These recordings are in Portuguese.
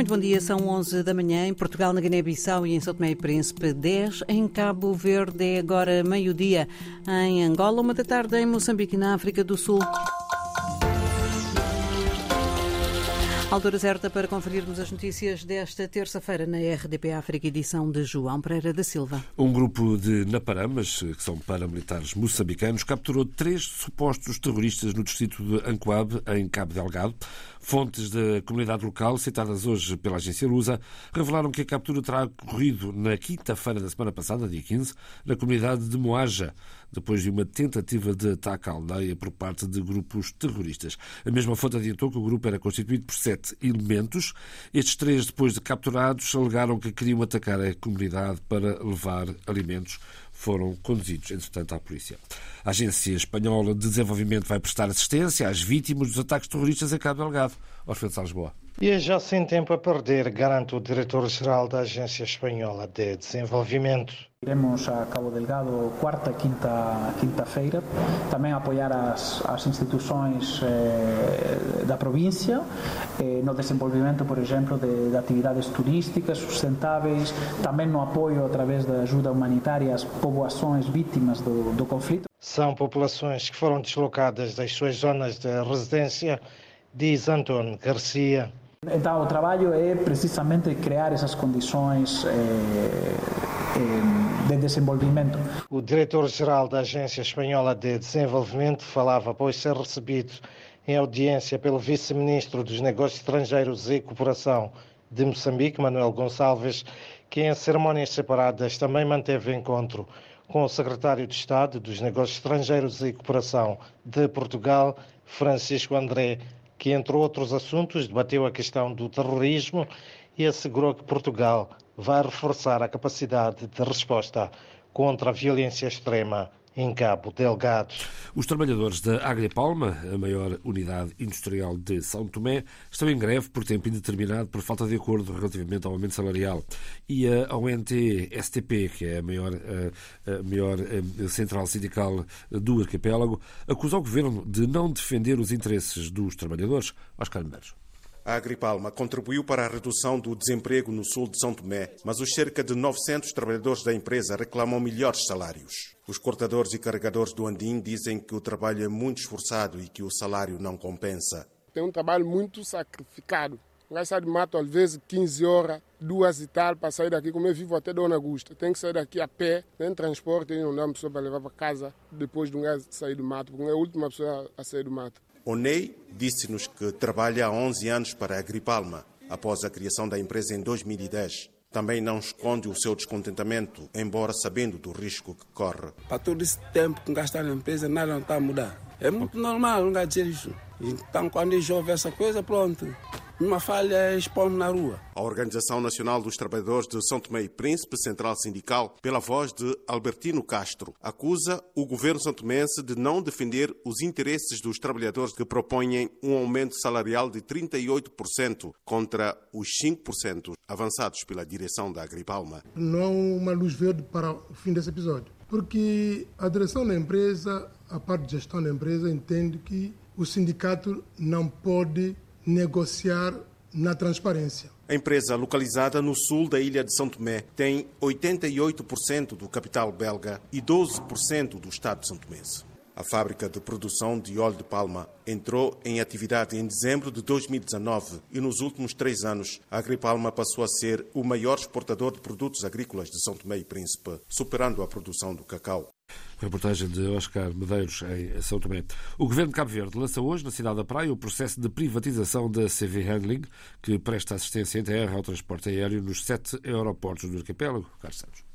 Muito bom dia, são 11 da manhã em Portugal, na Guiné-Bissau e em São Tomé e Príncipe, 10 em Cabo Verde, é agora meio-dia em Angola, uma da tarde em Moçambique na África do Sul. Altura certa para conferirmos as notícias desta terça-feira na RDP África, edição de João Pereira da Silva. Um grupo de Naparamas, que são paramilitares moçambicanos, capturou três supostos terroristas no distrito de Ancoab, em Cabo Delgado. Fontes da comunidade local, citadas hoje pela agência Lusa, revelaram que a captura terá ocorrido na quinta-feira da semana passada, dia 15, na comunidade de Moaja, depois de uma tentativa de ataque à aldeia por parte de grupos terroristas. A mesma fonte adiantou que o grupo era constituído por sete elementos. Estes três, depois de capturados, alegaram que queriam atacar a comunidade para levar alimentos foram conduzidos, entretanto, à polícia. A Agência Espanhola de Desenvolvimento vai prestar assistência às vítimas dos ataques terroristas em Cabo Delgado. Orfeu de Lisboa. E é já sem tempo a perder, garante o diretor-geral da Agência Espanhola de Desenvolvimento. Iremos a Cabo Delgado quarta, quinta, quinta-feira, também apoiar as, as instituições eh, da província eh, no desenvolvimento, por exemplo, de, de, atividades turísticas sustentáveis, também no apoio através da ajuda humanitária às populações vítimas do, do conflito. São populações que foram deslocadas das suas zonas de residência, diz Antônio Garcia. Então, o trabalho é precisamente criar essas condições eh, eh, de desenvolvimento. O diretor-geral da Agência Espanhola de Desenvolvimento falava após ser recebido em audiência pelo vice-ministro dos Negócios Estrangeiros e Cooperação de Moçambique, Manuel Gonçalves, que em cerimónias separadas também manteve encontro com o secretário de Estado dos Negócios Estrangeiros e Cooperação de Portugal, Francisco André que, entre outros assuntos, debateu a questão do terrorismo e assegurou que Portugal vai reforçar a capacidade de resposta contra a violência extrema em Cabo Delgado. Os trabalhadores da Agripalma, a maior unidade industrial de São Tomé, estão em greve por tempo indeterminado por falta de acordo relativamente ao aumento salarial. E a ONT-STP, que é a maior, a maior central sindical do arquipélago, acusa o governo de não defender os interesses dos trabalhadores. Oscar Medeiros. A Agripalma contribuiu para a redução do desemprego no sul de São Tomé, mas os cerca de 900 trabalhadores da empresa reclamam melhores salários. Os cortadores e carregadores do Andim dizem que o trabalho é muito esforçado e que o salário não compensa. Tem um trabalho muito sacrificado. Sai de mato às vezes 15 horas, duas e tal, para sair daqui, como eu vivo até Dona Augusta. Tem que sair daqui a pé, tem transporte, não dá uma pessoa para levar para casa depois de um gajo sair do mato, porque é a última pessoa a sair do mato. Onei disse-nos que trabalha há 11 anos para a Agripalma, após a criação da empresa em 2010. Também não esconde o seu descontentamento, embora sabendo do risco que corre. Para todo esse tempo que gastar na empresa, nada não está a mudar. É muito normal não dizer isso. Então, quando chove essa coisa, pronto. Uma falha expõe na rua. A Organização Nacional dos Trabalhadores de São Tomé e Príncipe, Central Sindical, pela voz de Albertino Castro, acusa o governo santomense de não defender os interesses dos trabalhadores que propõem um aumento salarial de 38% contra os 5% avançados pela direção da Agripalma. Não há uma luz verde para o fim desse episódio, porque a direção da empresa, a parte de gestão da empresa, entende que o sindicato não pode negociar na transparência. A empresa, localizada no sul da ilha de São Tomé, tem 88% do capital belga e 12% do Estado de São Tomé. A fábrica de produção de óleo de palma entrou em atividade em dezembro de 2019 e nos últimos três anos a Agripalma passou a ser o maior exportador de produtos agrícolas de São Tomé e Príncipe, superando a produção do cacau. Reportagem de Oscar Medeiros em São Tomé. O Governo de Cabo Verde lança hoje, na cidade da Praia, o processo de privatização da CV Handling, que presta assistência em terra ao transporte aéreo nos sete aeroportos do arquipélago. Carlos Santos.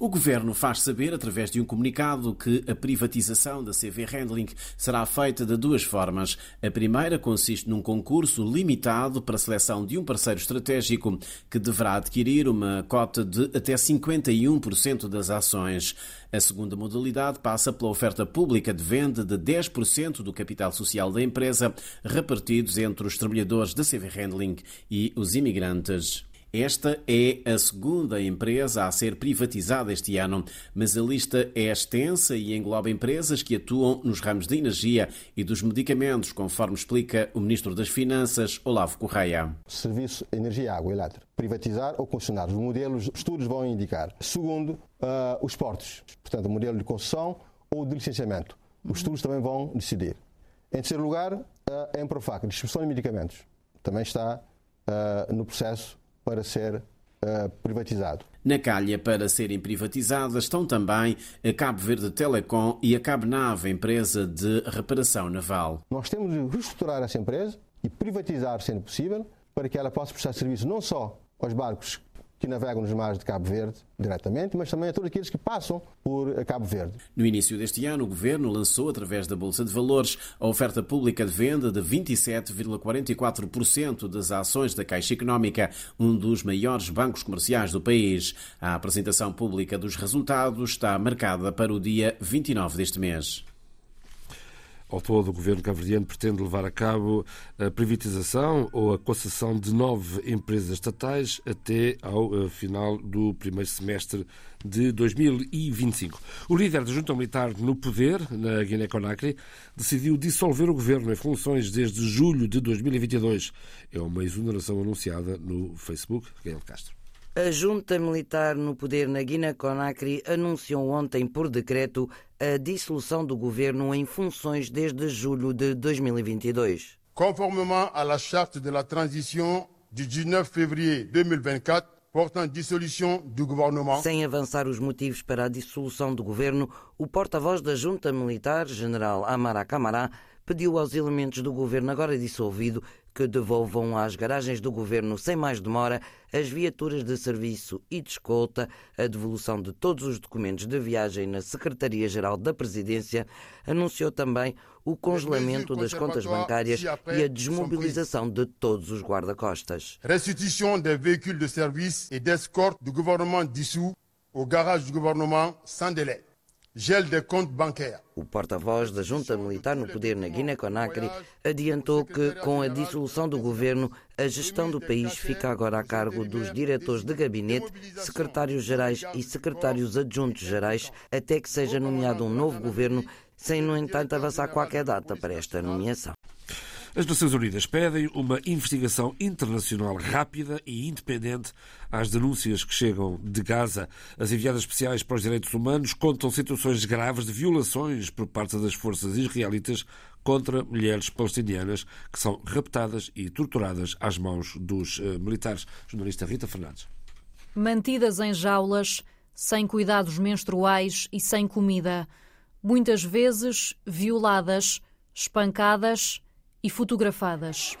O Governo faz saber, através de um comunicado, que a privatização da CV Handling será feita de duas formas. A primeira consiste num concurso limitado para a seleção de um parceiro estratégico que deverá adquirir uma cota de até 51% das ações. A segunda modalidade passa pela oferta pública de venda de 10% do capital social da empresa, repartidos entre os trabalhadores da CV Handling e os imigrantes. Esta é a segunda empresa a ser privatizada este ano, mas a lista é extensa e engloba empresas que atuam nos ramos da energia e dos medicamentos, conforme explica o Ministro das Finanças, Olavo Correia. Serviço Energia, Água Elétrica. Privatizar ou concessionar. Os modelos, estudos vão indicar. Segundo, uh, os portos. Portanto, o modelo de concessão ou de licenciamento. Os estudos também vão decidir. Em terceiro lugar, a Emprofac, distribuição de medicamentos. Também está uh, no processo para ser uh, privatizado. Na calha para serem privatizadas estão também a Cabo Verde Telecom e a Cabo Nave, empresa de reparação naval. Nós temos de reestruturar essa empresa e privatizar, sendo possível, para que ela possa prestar serviço não só aos barcos que navegam nos mares de Cabo Verde diretamente, mas também a todos aqueles que passam por Cabo Verde. No início deste ano, o Governo lançou, através da Bolsa de Valores, a oferta pública de venda de 27,44% das ações da Caixa Económica, um dos maiores bancos comerciais do país. A apresentação pública dos resultados está marcada para o dia 29 deste mês. Ao todo, o governo cabo-verdiano pretende levar a cabo a privatização ou a concessão de nove empresas estatais até ao eh, final do primeiro semestre de 2025. O líder da junta militar no poder, na Guiné-Conakry, decidiu dissolver o governo em funções desde julho de 2022. É uma exoneração anunciada no Facebook. Gael Castro. A junta militar no poder na Guiné-Conakry anunciou ontem por decreto a dissolução do governo em funções desde julho de 2022. Conformément à la charte de la transition du 19 février 2024, portant dissolution du gouvernement. Sem avançar os motivos para a dissolução do governo, o porta-voz da junta militar, general Amara Camará, pediu aos elementos do governo agora dissolvido que devolvam às garagens do governo sem mais demora as viaturas de serviço e de escolta, a devolução de todos os documentos de viagem na Secretaria-Geral da Presidência, anunciou também o congelamento das contas bancárias e a desmobilização de todos os guarda-costas. Restituição de veículos de serviço e d'escorte do governo dissous au garage do governo sem délai. Gel de. O porta-voz da junta militar no poder na Guiné-Conakry adiantou que, com a dissolução do governo, a gestão do país fica agora a cargo dos diretores de gabinete, secretários-gerais e secretários adjuntos gerais, até que seja nomeado um novo governo, sem, no entanto, avançar qualquer data para esta nomeação. As Nações Unidas pedem uma investigação internacional rápida e independente às denúncias que chegam de Gaza. As enviadas especiais para os direitos humanos contam situações graves de violações por parte das forças israelitas contra mulheres palestinianas que são raptadas e torturadas às mãos dos uh, militares. Jornalista Rita Fernandes. Mantidas em jaulas, sem cuidados menstruais e sem comida. Muitas vezes violadas, espancadas e fotografadas.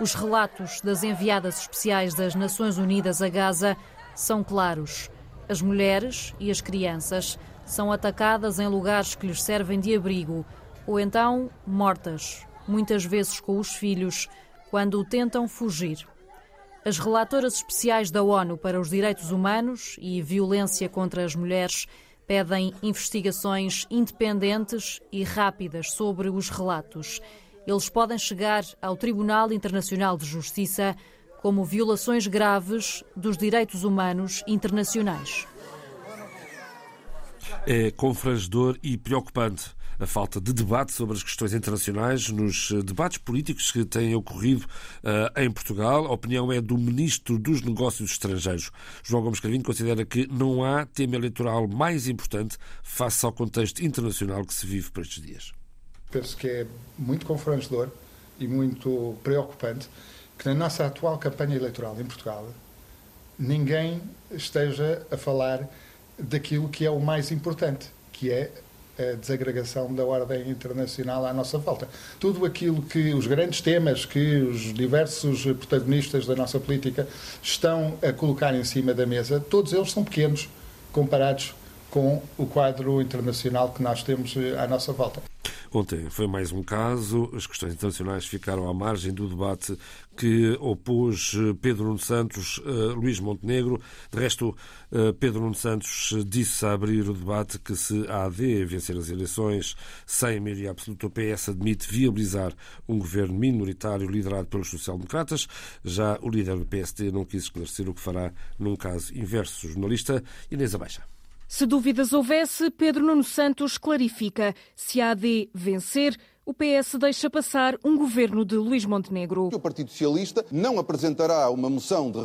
Os relatos das enviadas especiais das Nações Unidas a Gaza são claros. As mulheres e as crianças são atacadas em lugares que lhes servem de abrigo ou então mortas, muitas vezes com os filhos, quando tentam fugir. As relatoras especiais da ONU para os Direitos Humanos e Violência contra as Mulheres pedem investigações independentes e rápidas sobre os relatos. Eles podem chegar ao Tribunal Internacional de Justiça como violações graves dos direitos humanos internacionais. É confrangedor e preocupante a falta de debate sobre as questões internacionais nos eh, debates políticos que têm ocorrido uh, em Portugal. A opinião é do Ministro dos Negócios Estrangeiros. João Gomes Carvinho considera que não há tema eleitoral mais importante face ao contexto internacional que se vive por estes dias. Penso que é muito confrangedor e muito preocupante que na nossa atual campanha eleitoral em Portugal ninguém esteja a falar daquilo que é o mais importante, que é desagregação da ordem internacional à nossa volta. Tudo aquilo que os grandes temas que os diversos protagonistas da nossa política estão a colocar em cima da mesa, todos eles são pequenos comparados com o quadro internacional que nós temos eh, à nossa volta. Ontem foi mais um caso. As questões internacionais ficaram à margem do debate que opôs eh, Pedro Nuno Santos a Luís Montenegro. De resto, eh, Pedro Nuno Santos disse a abrir o debate que se a AD vencer as eleições sem maioria absoluta, o PS admite viabilizar um governo minoritário liderado pelos social-democratas. Já o líder do PSD não quis esclarecer o que fará num caso inverso. Jornalista Inês Abaixa. Se dúvidas houvesse, Pedro Nuno Santos clarifica. Se a AD vencer, o PS deixa passar um governo de Luís Montenegro. O Partido Socialista não apresentará uma moção de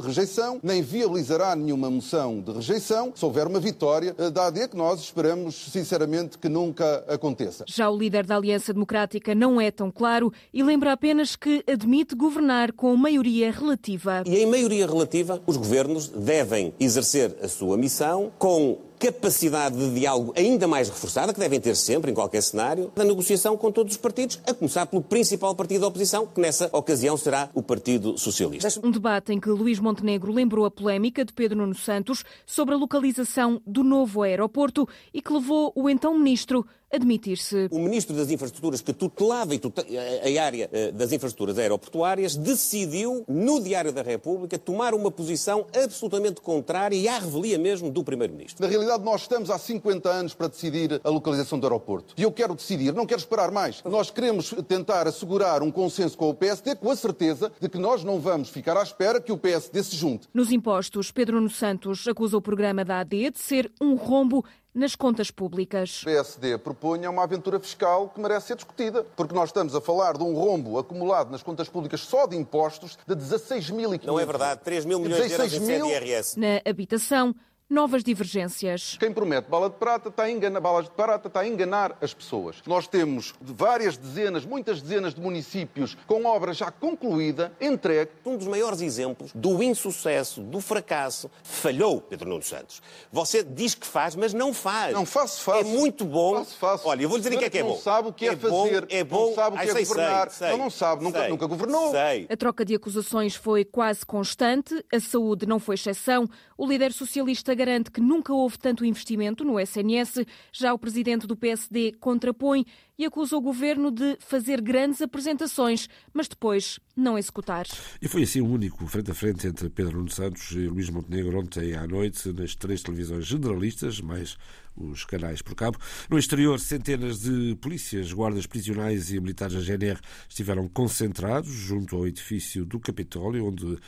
rejeição, nem viabilizará nenhuma moção de rejeição, se houver uma vitória eh, da AD, que nós esperamos sinceramente que nunca aconteça. Já o líder da Aliança Democrática não é tão claro e lembra apenas que admite governar com maioria relativa. E em maioria relativa, os governos devem exercer a sua missão com capacidade de diálogo ainda mais reforçada, que devem ter sempre, em qualquer cenário, da negociação com todos os partidos, a começar pelo principal partido da oposição, que nessa ocasião será o Partido Socialista. Um debate em que Luís Montenegro lembrou a polémica de Pedro Nuno Santos sobre a localização do novo aeroporto e que levou o então ministro admitir-se. O Ministro das Infraestruturas, que tutelava a área eh, das infraestruturas aeroportuárias, decidiu, no Diário da República, tomar uma posição absolutamente contrária e à revelia mesmo do Primeiro-Ministro. Na realidade, nós estamos há 50 anos para decidir a localização do aeroporto. E eu quero decidir, não quero esperar mais. Nós queremos tentar assegurar um consenso com o PSD com a certeza de que nós não vamos ficar à espera que o PSD se junte. Nos impostos, Pedro Nuno Santos acusa o programa da AD de ser um rombo nas contas públicas. O PSD propunha uma aventura fiscal que merece ser discutida, porque nós estamos a falar de um rombo acumulado nas contas públicas só de impostos de 16.500. Não é verdade, 3 mil milhões de euros em CDRS. Na habitação, novas divergências. Quem promete bala de prata está a enganar, balas de prata está a enganar as pessoas. Nós temos várias dezenas, muitas dezenas de municípios com obra já concluída, entregue. Um dos maiores exemplos do insucesso, do fracasso, falhou Pedro Nuno Santos. Você diz que faz, mas não faz. Não faço, faço. É muito bom. Faço, faço. Olha, eu vou dizer o que é que é bom. Não sabe o que é, é fazer. Bom, é bom. Não sabe o que Ai, é sei, governar. Sei, sei, não, não sabe, nunca, sei, nunca governou. Sei. A troca de acusações foi quase constante. A saúde não foi exceção. O líder socialista garante que nunca houve tanto investimento no SNS. Já o presidente do PSD contrapõe e acusa o governo de fazer grandes apresentações, mas depois não executar. E foi assim o único frente a frente entre Pedro Nuno Santos e Luís Montenegro ontem à noite nas três televisões generalistas, mais os canais por cabo. No exterior, centenas de polícias, guardas prisionais e militares da GNR estiveram concentrados junto ao edifício do Capitólio, onde,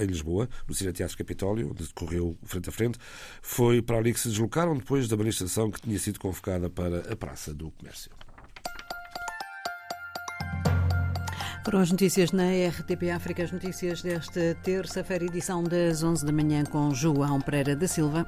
em Lisboa, no Cine Teatro Capitólio, onde decorreu frente a frente. Foi para ali que se deslocaram depois da manifestação que tinha sido convocada para a Praça do Comércio. Foram as notícias na RTP África, as notícias desta terça-feira, edição das 11 da manhã com João Pereira da Silva.